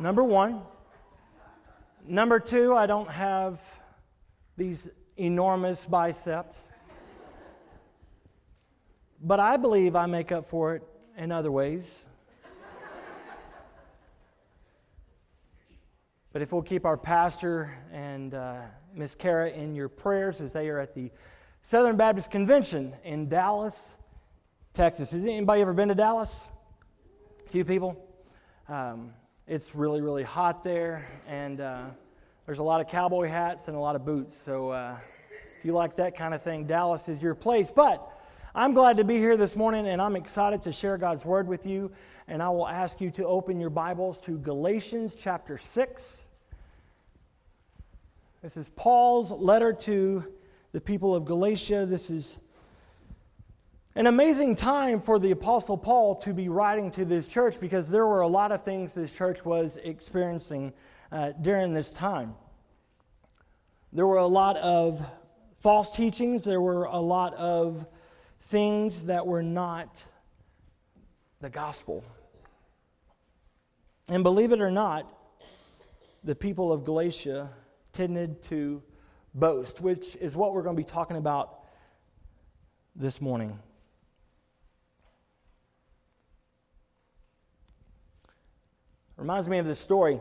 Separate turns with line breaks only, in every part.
Number one. Number two, I don't have these enormous biceps. But I believe I make up for it in other ways. but if we'll keep our pastor and uh, Miss Kara in your prayers as they are at the Southern Baptist Convention in Dallas, Texas. Has anybody ever been to Dallas? A few people. Um, it's really, really hot there, and uh, there's a lot of cowboy hats and a lot of boots. So uh, if you like that kind of thing, Dallas is your place. But I'm glad to be here this morning, and I'm excited to share God's word with you. And I will ask you to open your Bibles to Galatians chapter 6. This is Paul's letter to the people of Galatia. This is an amazing time for the Apostle Paul to be writing to this church because there were a lot of things this church was experiencing uh, during this time. There were a lot of false teachings, there were a lot of things that were not the gospel. And believe it or not, the people of Galatia tended to boast, which is what we're going to be talking about this morning. Reminds me of this story.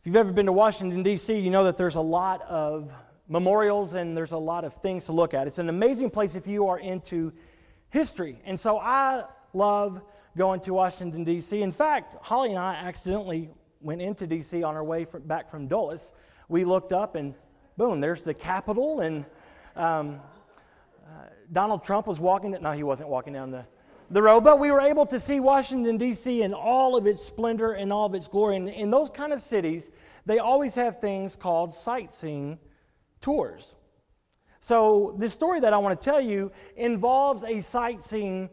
If you've ever been to Washington, D.C., you know that there's a lot of memorials and there's a lot of things to look at. It's an amazing place if you are into history. And so I love going to Washington, D.C. In fact, Holly and I accidentally went into D.C. on our way from, back from Dulles. We looked up and boom, there's the Capitol. And um, uh, Donald Trump was walking, no, he wasn't walking down the the road, but we were able to see Washington, D.C. in all of its splendor and all of its glory. And in those kind of cities, they always have things called sightseeing tours. So, this story that I want to tell you involves a sightseeing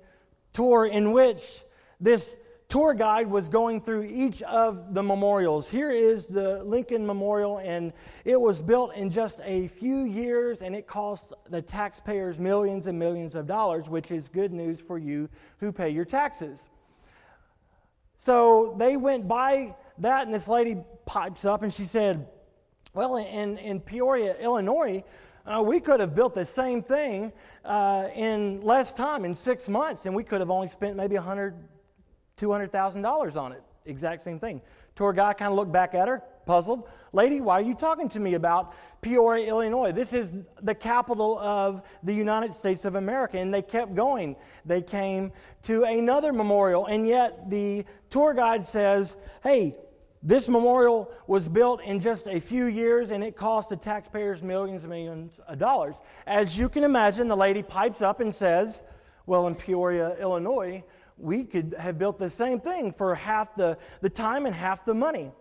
tour in which this tour guide was going through each of the memorials. Here is the Lincoln Memorial, and it was built in just a few years, and it cost the taxpayers millions and millions of dollars, which is good news for you who pay your taxes. So they went by that, and this lady pipes up and she said, Well, in, in Peoria, Illinois, uh, we could have built the same thing uh, in less time, in six months, and we could have only spent maybe a hundred $200,000 on it. Exact same thing. Tour guy kind of looked back at her, puzzled. Lady, why are you talking to me about Peoria, Illinois? This is the capital of the United States of America. And they kept going. They came to another memorial, and yet the tour guide says, hey, this memorial was built in just a few years and it cost the taxpayers millions and millions of dollars. As you can imagine, the lady pipes up and says, Well, in Peoria, Illinois, we could have built the same thing for half the, the time and half the money.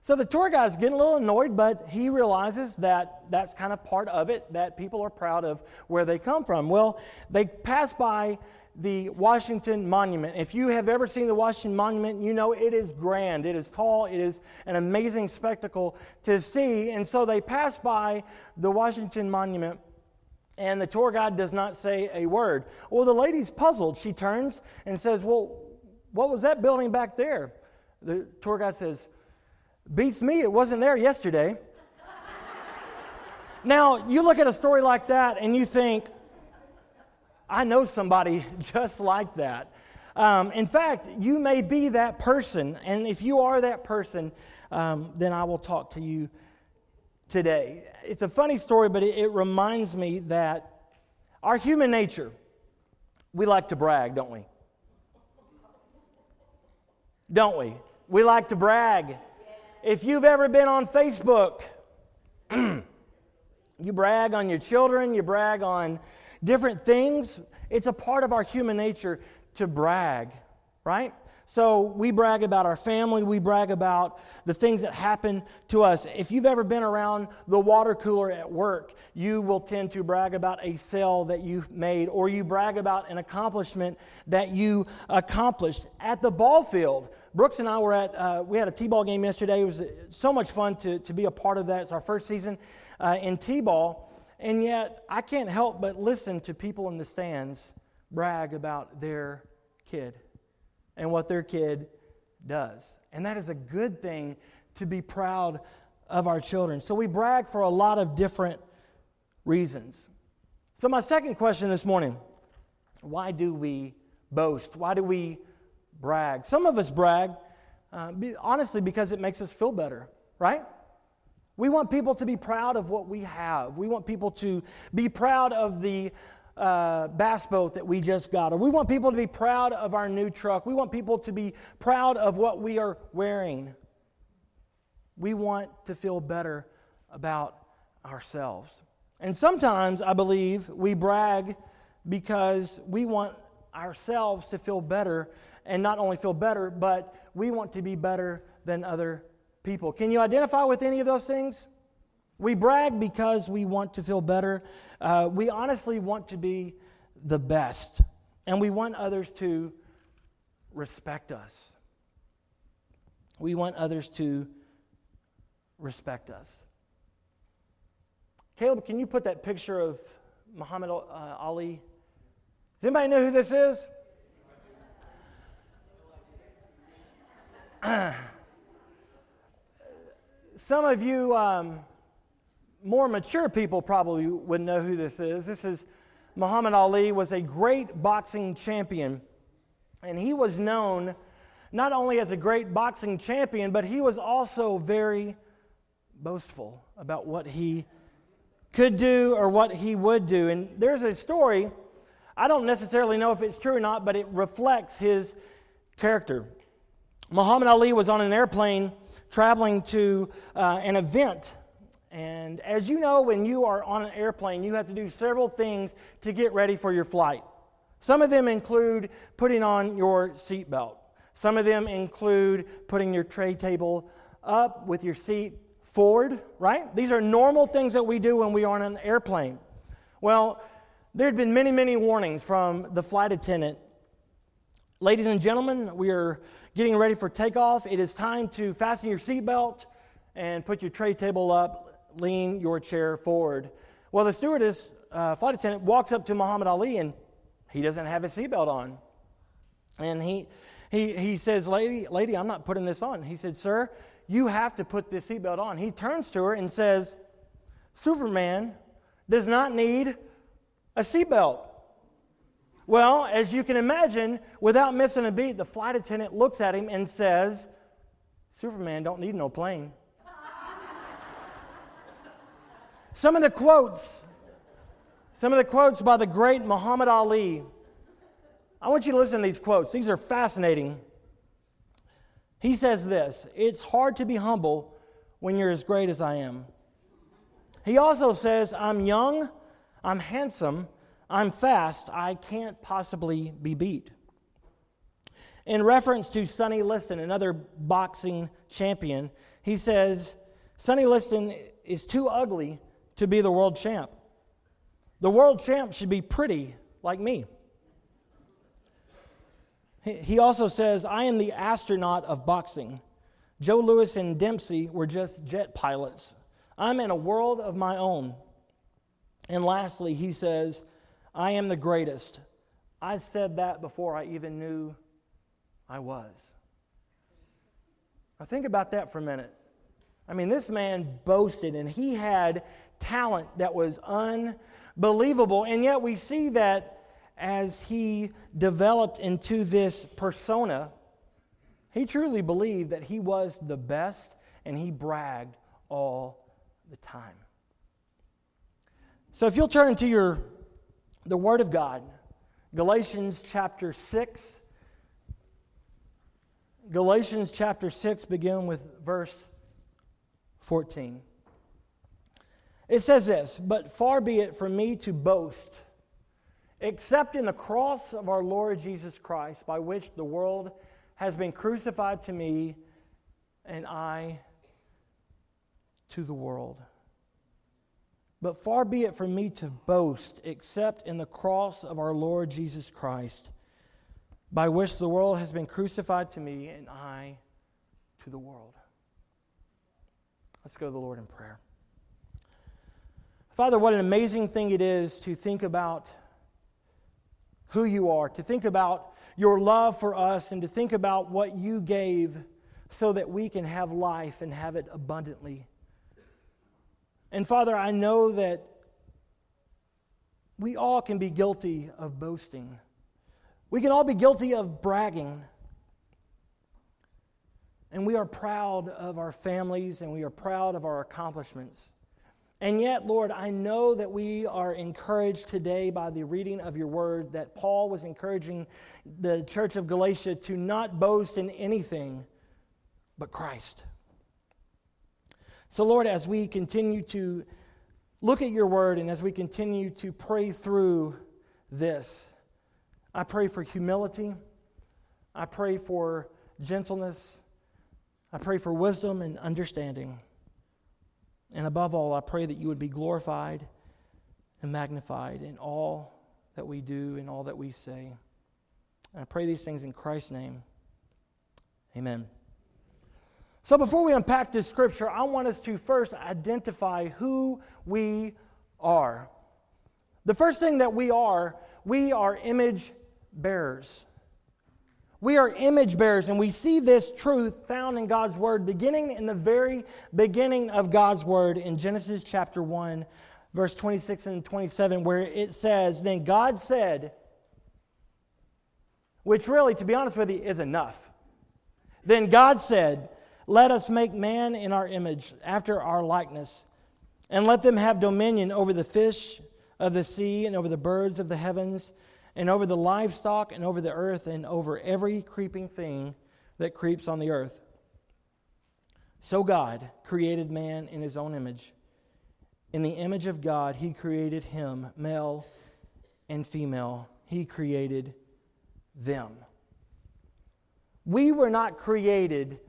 So the tour guide's getting a little annoyed, but he realizes that that's kind of part of it, that people are proud of where they come from. Well, they pass by the Washington Monument. If you have ever seen the Washington Monument, you know it is grand, it is tall, it is an amazing spectacle to see. And so they pass by the Washington Monument and the tour guide does not say a word. Well, the lady's puzzled. She turns and says, Well, what was that building back there? The tour guide says, Beats me, it wasn't there yesterday. now, you look at a story like that and you think, I know somebody just like that. Um, in fact, you may be that person, and if you are that person, um, then I will talk to you today. It's a funny story, but it, it reminds me that our human nature, we like to brag, don't we? Don't we? We like to brag. If you've ever been on Facebook, you brag on your children, you brag on different things. It's a part of our human nature to brag, right? So we brag about our family, we brag about the things that happen to us. If you've ever been around the water cooler at work, you will tend to brag about a sale that you made, or you brag about an accomplishment that you accomplished. At the ball field, Brooks and I were at, uh, we had a T ball game yesterday. It was so much fun to, to be a part of that. It's our first season uh, in T ball. And yet, I can't help but listen to people in the stands brag about their kid and what their kid does. And that is a good thing to be proud of our children. So we brag for a lot of different reasons. So, my second question this morning why do we boast? Why do we brag? Some of us brag, uh, be, honestly, because it makes us feel better, right? We want people to be proud of what we have. We want people to be proud of the uh, bass boat that we just got. Or we want people to be proud of our new truck. We want people to be proud of what we are wearing. We want to feel better about ourselves. And sometimes I believe we brag because we want ourselves to feel better and not only feel better, but we want to be better than other people. Can you identify with any of those things? We brag because we want to feel better. Uh, we honestly want to be the best, and we want others to respect us. We want others to respect us. Caleb, can you put that picture of Muhammad uh, Ali? Does anybody know who this is? Some of you um, more mature people probably would know who this is. This is Muhammad Ali was a great boxing champion, and he was known not only as a great boxing champion, but he was also very boastful about what he could do or what he would do. And there's a story, I don't necessarily know if it's true or not, but it reflects his character. Muhammad Ali was on an airplane traveling to uh, an event. And as you know, when you are on an airplane, you have to do several things to get ready for your flight. Some of them include putting on your seatbelt. Some of them include putting your tray table up with your seat forward, right? These are normal things that we do when we are on an airplane. Well, there had been many, many warnings from the flight attendant. Ladies and gentlemen, we are getting ready for takeoff. It is time to fasten your seatbelt and put your tray table up, lean your chair forward. Well, the stewardess, uh, flight attendant, walks up to Muhammad Ali and he doesn't have his seatbelt on. And he, he, he says, lady, lady, I'm not putting this on. He said, Sir, you have to put this seatbelt on. He turns to her and says, Superman does not need a seatbelt. Well, as you can imagine, without missing a beat, the flight attendant looks at him and says, Superman don't need no plane. Some of the quotes, some of the quotes by the great Muhammad Ali. I want you to listen to these quotes. These are fascinating. He says this It's hard to be humble when you're as great as I am. He also says, I'm young, I'm handsome, I'm fast, I can't possibly be beat. In reference to Sonny Liston, another boxing champion, he says, Sonny Liston is too ugly to be the world champ. The world champ should be pretty like me. He also says, I am the astronaut of boxing. Joe Louis and Dempsey were just jet pilots. I'm in a world of my own. And lastly, he says, I am the greatest. I said that before I even knew I was. Now, think about that for a minute. I mean, this man boasted and he had talent that was unbelievable. And yet, we see that as he developed into this persona, he truly believed that he was the best and he bragged all the time. So if you'll turn to your the word of God, Galatians chapter 6 Galatians chapter 6 begin with verse 14. It says this, but far be it from me to boast except in the cross of our Lord Jesus Christ, by which the world has been crucified to me and I to the world. But far be it from me to boast except in the cross of our Lord Jesus Christ, by which the world has been crucified to me and I to the world. Let's go to the Lord in prayer. Father, what an amazing thing it is to think about who you are, to think about your love for us, and to think about what you gave so that we can have life and have it abundantly. And Father, I know that we all can be guilty of boasting. We can all be guilty of bragging. And we are proud of our families and we are proud of our accomplishments. And yet, Lord, I know that we are encouraged today by the reading of your word that Paul was encouraging the church of Galatia to not boast in anything but Christ. So, Lord, as we continue to look at your word and as we continue to pray through this, I pray for humility. I pray for gentleness. I pray for wisdom and understanding. And above all, I pray that you would be glorified and magnified in all that we do and all that we say. And I pray these things in Christ's name. Amen. So, before we unpack this scripture, I want us to first identify who we are. The first thing that we are, we are image bearers. We are image bearers, and we see this truth found in God's Word beginning in the very beginning of God's Word in Genesis chapter 1, verse 26 and 27, where it says, Then God said, which really, to be honest with you, is enough. Then God said, let us make man in our image, after our likeness, and let them have dominion over the fish of the sea, and over the birds of the heavens, and over the livestock, and over the earth, and over every creeping thing that creeps on the earth. So God created man in his own image. In the image of God, he created him, male and female. He created them. We were not created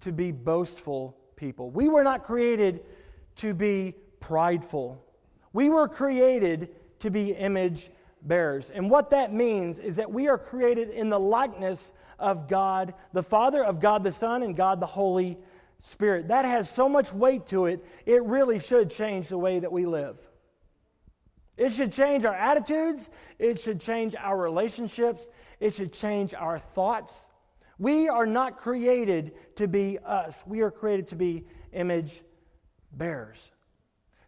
to be boastful people. We were not created to be prideful. We were created to be image bearers. And what that means is that we are created in the likeness of God the Father, of God the Son, and God the Holy Spirit. That has so much weight to it, it really should change the way that we live. It should change our attitudes, it should change our relationships, it should change our thoughts. We are not created to be us, we are created to be image bearers.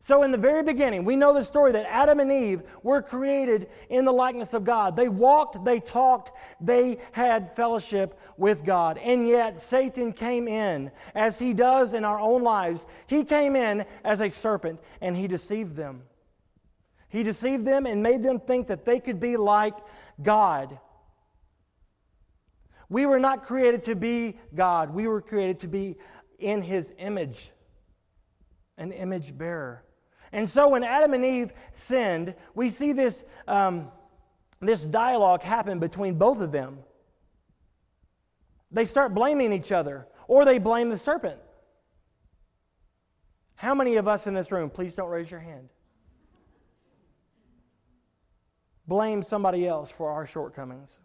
So, in the very beginning, we know the story that Adam and Eve were created in the likeness of God. They walked, they talked, they had fellowship with God. And yet, Satan came in, as he does in our own lives. He came in as a serpent and he deceived them. He deceived them and made them think that they could be like God. We were not created to be God, we were created to be in His image, an image bearer. And so when Adam and Eve sinned, we see this, um, this dialogue happen between both of them. They start blaming each other, or they blame the serpent. How many of us in this room, please don't raise your hand, blame somebody else for our shortcomings?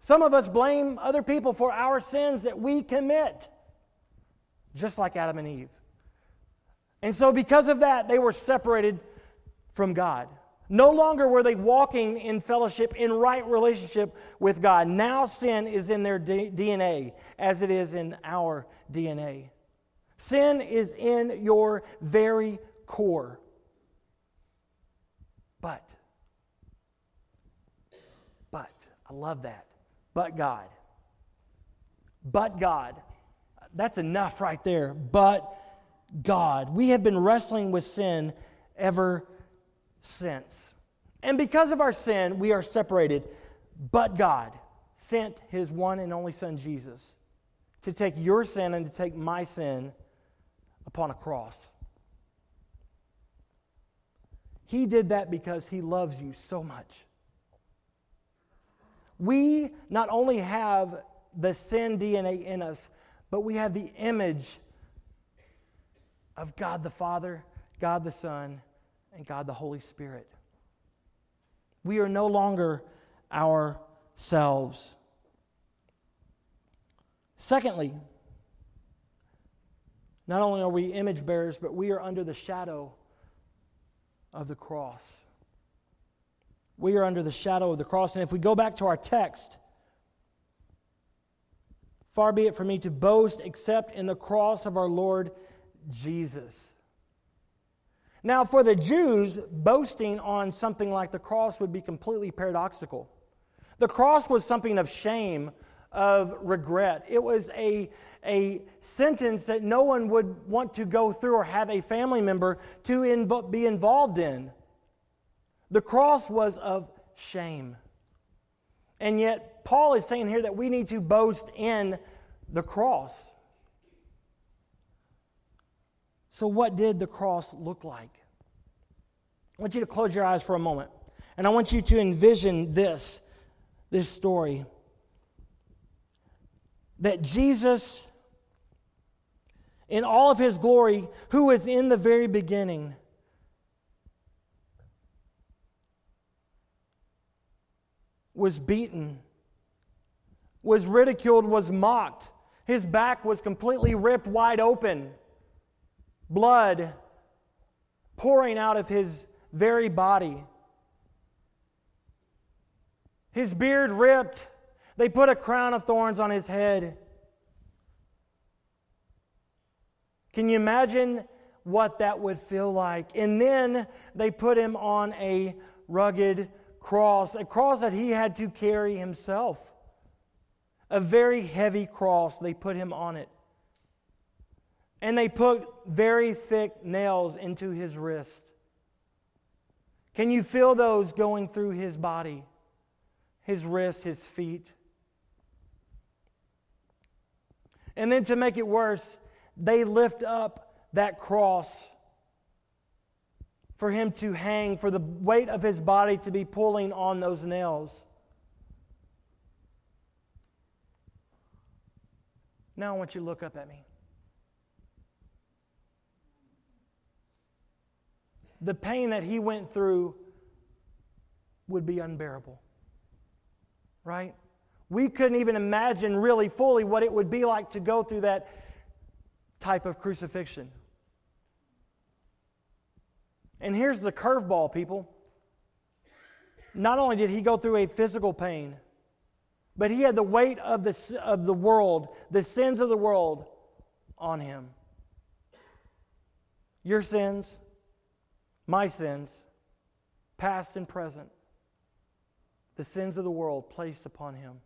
Some of us blame other people for our sins that we commit, just like Adam and Eve. And so, because of that, they were separated from God. No longer were they walking in fellowship, in right relationship with God. Now sin is in their D- DNA as it is in our DNA. Sin is in your very core. But, but, I love that but God. But God. That's enough right there. But God. We have been wrestling with sin ever since. And because of our sin, we are separated. But God sent his one and only Son, Jesus, to take your sin and to take my sin upon a cross. He did that because he loves you so much. We not only have the sin DNA in us, but we have the image of God the Father, God the Son, and God the Holy Spirit. We are no longer ourselves. Secondly, not only are we image bearers, but we are under the shadow of the cross. we are under the shadow of the cross. And if we go back to our text, far be it from me to boast except in the cross of our Lord Jesus. Now, for the Jews, boasting on something like the cross would be completely paradoxical. The cross was something of shame, of regret. It was a, a sentence that no one would want to go through or have a family member to be involved in. The cross was of shame. And yet, Paul is saying here that we need to boast in the cross. So, what did the cross look like? I want you to close your eyes for a moment. And I want you to envision this, this story. That Jesus, in all of his glory, who was in the very beginning, was beaten, was ridiculed, was mocked. His back was completely ripped wide open, blood pouring out of his very body. His beard ripped. They put a crown of thorns on his head. Can you imagine what that would feel like? And then they put him on a rugged cross, a cross that he had to carry himself. A very heavy cross, they put him on it. And they put very thick nails into his wrist. Can you feel those going through his body, his wrist, his feet? And then to make it worse, they lift up that cross for him to hang, for the weight of his body to be pulling on those nails. Now I want you to look up at me. The pain that he went through would be unbearable. Right? We couldn't even imagine really fully what it would be like to go through that type of crucifixion. And here's the curveball, people. Not only did he go through a physical pain, but he had the weight of the, of the world, the sins of the world, on him. Your sins, my sins, past and present, the sins of the world placed upon him.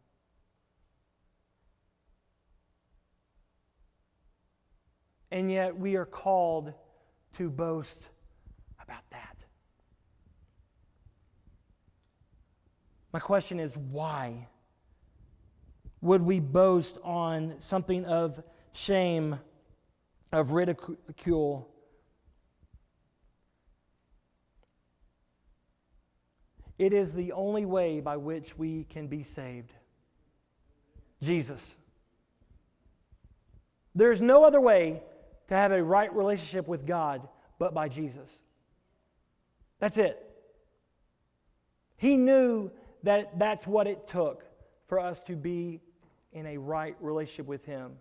And yet we are called to boast about that. My question is why would we boast on something of shame, of ridicule? It is the only way by which we can be saved. Jesus. There's no other way to have a right relationship with God but by Jesus. That's it. He knew that that's what it took for us to be in a right relationship with Him.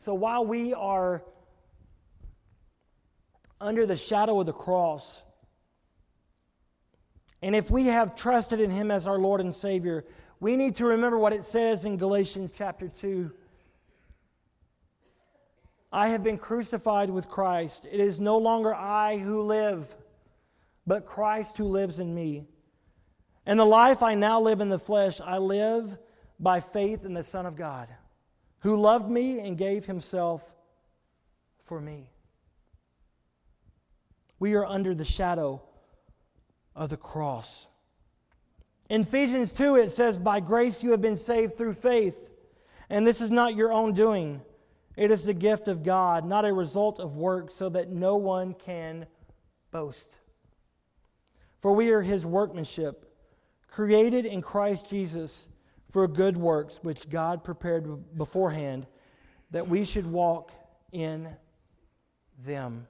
So while we are under the shadow of the cross, and if we have trusted in Him as our Lord and Savior, we need to remember what it says in Galatians chapter 2 I have been crucified with Christ. It is no longer I who live, but Christ who lives in me. And the life I now live in the flesh, I live by faith in the Son of God, who loved me and gave himself for me. We are under the shadow of the cross. In Ephesians 2, it says, By grace you have been saved through faith, and this is not your own doing. It is the gift of God, not a result of works, so that no one can boast. For we are his workmanship, created in Christ Jesus for good works, which God prepared beforehand that we should walk in them.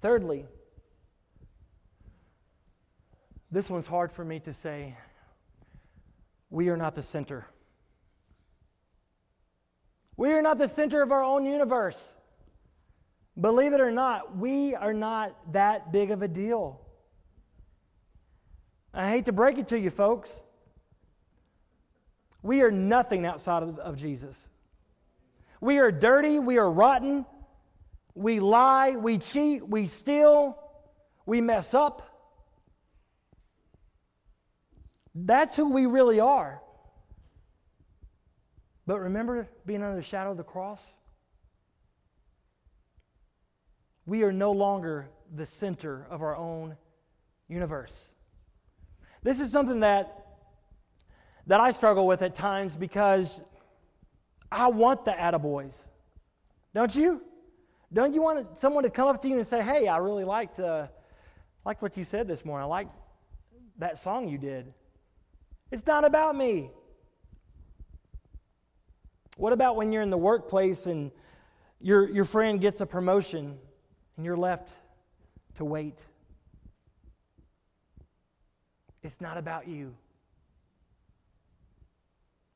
Thirdly, this one's hard for me to say. We are not the center. We are not the center of our own universe. Believe it or not, we are not that big of a deal. I hate to break it to you, folks. We are nothing outside of, of Jesus. We are dirty, we are rotten, we lie, we cheat, we steal, we mess up. That's who we really are. But remember being under the shadow of the cross? We are no longer the center of our own universe. This is something that, that I struggle with at times because I want the attaboys. Don't you? Don't you want someone to come up to you and say, hey, I really liked, uh, liked what you said this morning. I liked that song you did. It's not about me. What about when you're in the workplace and your, your friend gets a promotion and you're left to wait? It's not about you.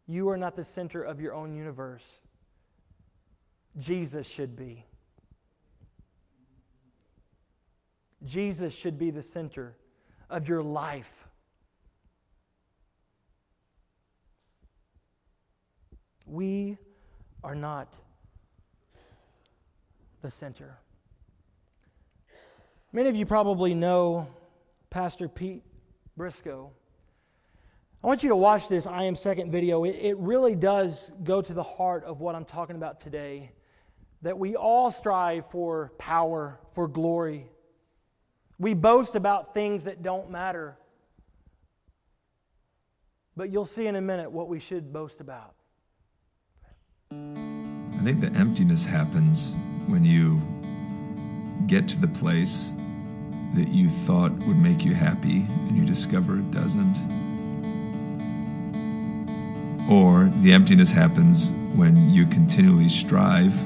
You are not the center of your own universe. Jesus should be. Jesus should be the center of your life. We are not the center. Many of you probably know Pastor Pete Briscoe. I want you to watch this I Am Second video. It, it really does go to the heart of what I'm talking about today. That we all strive for power, for glory. We boast about things that don't matter. But you'll see in a minute what we should boast about.
I think the emptiness happens when you get to the place that you thought would make you happy and you discover it doesn't. Or the emptiness happens when you continually strive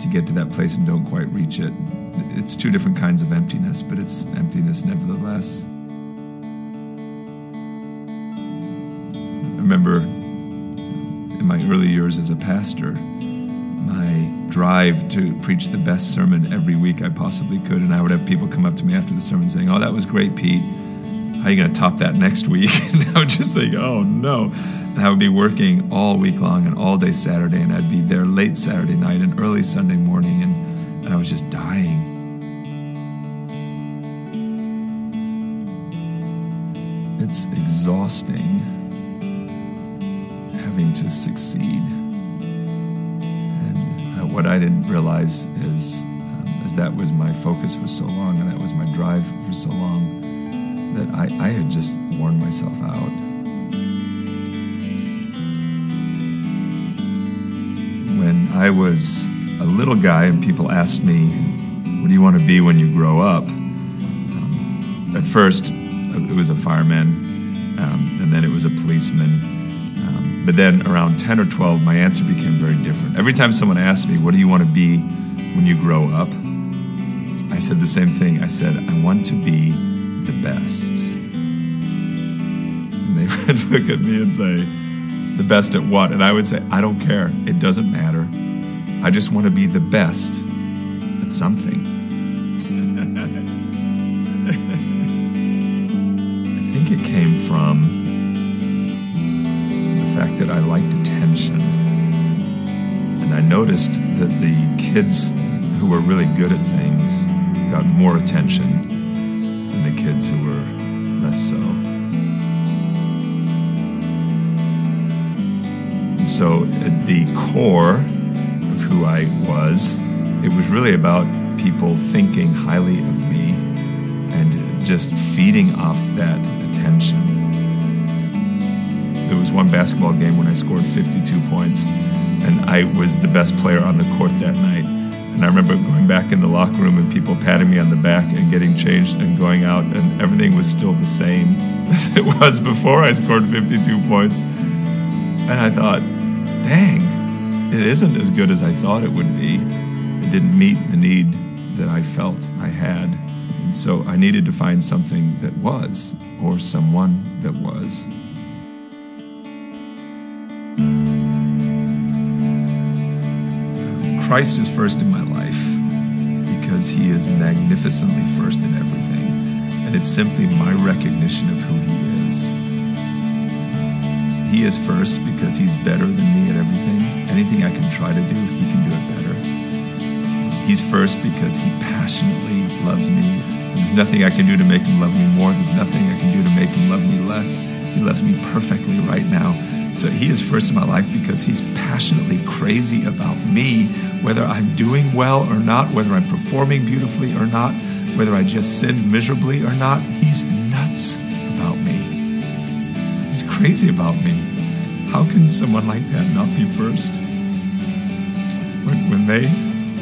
to get to that place and don't quite reach it. It's two different kinds of emptiness, but it's emptiness nevertheless. I remember in my early years as a pastor, my drive to preach the best sermon every week I possibly could. And I would have people come up to me after the sermon saying, Oh, that was great, Pete. How are you going to top that next week? And I would just think, Oh, no. And I would be working all week long and all day Saturday, and I'd be there late Saturday night and early Sunday morning, and, and I was just dying. Exhausting having to succeed And what I didn't realize is, um, as that was my focus for so long, and that was my drive for so long, that I, I had just worn myself out. When I was a little guy and people asked me, What do you want to be when you grow up? Um, at first, it was a fireman, um, and then it was a policeman but then around 10 or 12, my answer became very different. Every time someone asked me, What do you want to be when you grow up? I said the same thing. I said, I want to be the best. And they would look at me and say, The best at what? And I would say, I don't care. It doesn't matter. I just want to be the best at something. Came from the fact that I liked attention. And I noticed that the kids who were really good at things got more attention than the kids who were less so. And so, at the core of who I was, it was really about people thinking highly of me and just feeding off that there was one basketball game when I scored 52 points, and I was the best player on the court that night. And I remember going back in the locker room and people patting me on the back and getting changed and going out, and everything was still the same as it was before I scored 52 points. And I thought, dang, it isn't as good as I thought it would be. It didn't meet the need that I felt I had. And so I needed to find something that was, or someone that was. Christ is first in my life. because He is magnificently first in everything. And it's simply my recognition of who He is. He is first because He's better than me at everything. Anything I can try to do, He can do it better. He's first because He passionately loves me. There's nothing I can do to make Him love me more. There's nothing I can do to make Him love me less. He loves me perfectly right now. So he is first in my life because he's passionately crazy about me, whether I'm doing well or not, whether I'm performing beautifully or not, whether I just sinned miserably or not. He's nuts about me. He's crazy about me. How can someone like that not be first? When, when they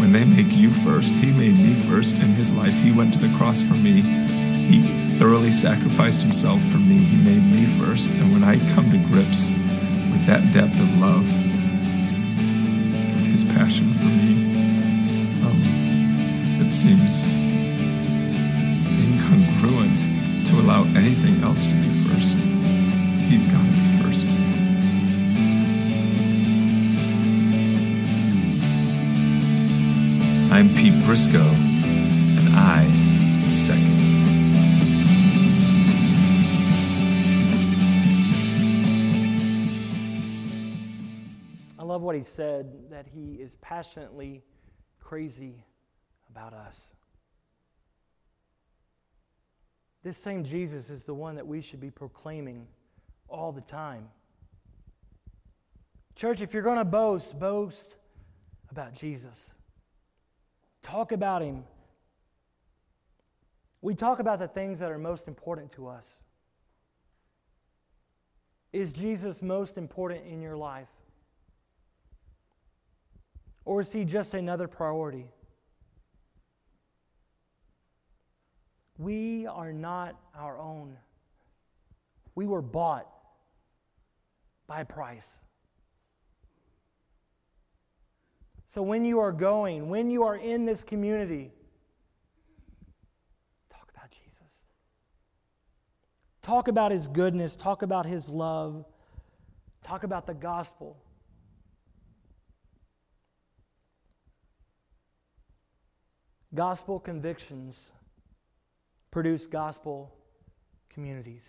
when they make you first, he made me first in his life. He went to the cross for me. He thoroughly sacrificed himself for me. He made me first. And when I come to grips with that depth of love, with his passion for me, um, it seems incongruent to allow anything else to be first. He's got to be first. I'm Pete Briscoe, and I am second.
I love what he said that he is passionately crazy about us. This same Jesus is the one that we should be proclaiming all the time. Church, if you're going to boast, boast about Jesus. Talk about him. We talk about the things that are most important to us. Is Jesus most important in your life? Or is he just another priority? We are not our own. We were bought by price. So when you are going, when you are in this community, talk about Jesus. Talk about his goodness, talk about his love, talk about the gospel. Gospel convictions produce gospel communities.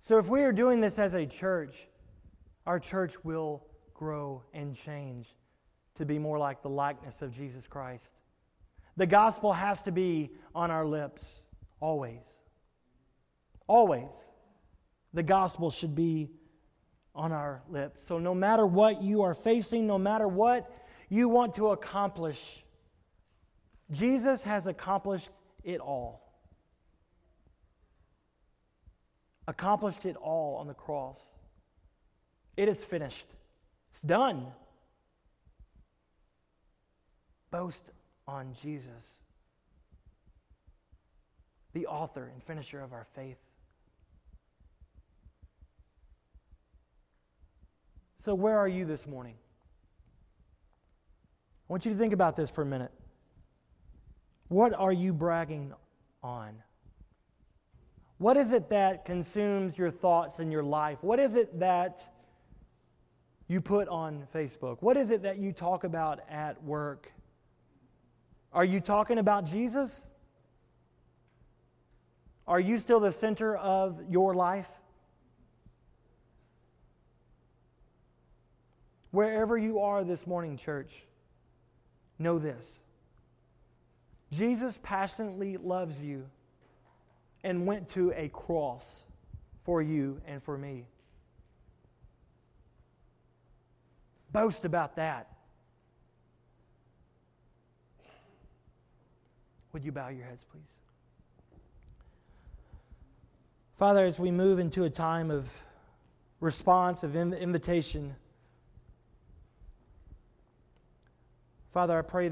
So, if we are doing this as a church, our church will grow and change to be more like the likeness of Jesus Christ. The gospel has to be on our lips always. Always. The gospel should be on our lips. So, no matter what you are facing, no matter what you want to accomplish, Jesus has accomplished it all. Accomplished it all on the cross. It is finished. It's done. Boast on Jesus, the author and finisher of our faith. So, where are you this morning? I want you to think about this for a minute. What are you bragging on? What is it that consumes your thoughts and your life? What is it that you put on Facebook? What is it that you talk about at work? Are you talking about Jesus? Are you still the center of your life? Wherever you are this morning, church, know this Jesus passionately loves you and went to a cross for you and for me. Boast about that. Would you bow your heads, please? Father, as we move into a time of response, of invitation, Father, I pray that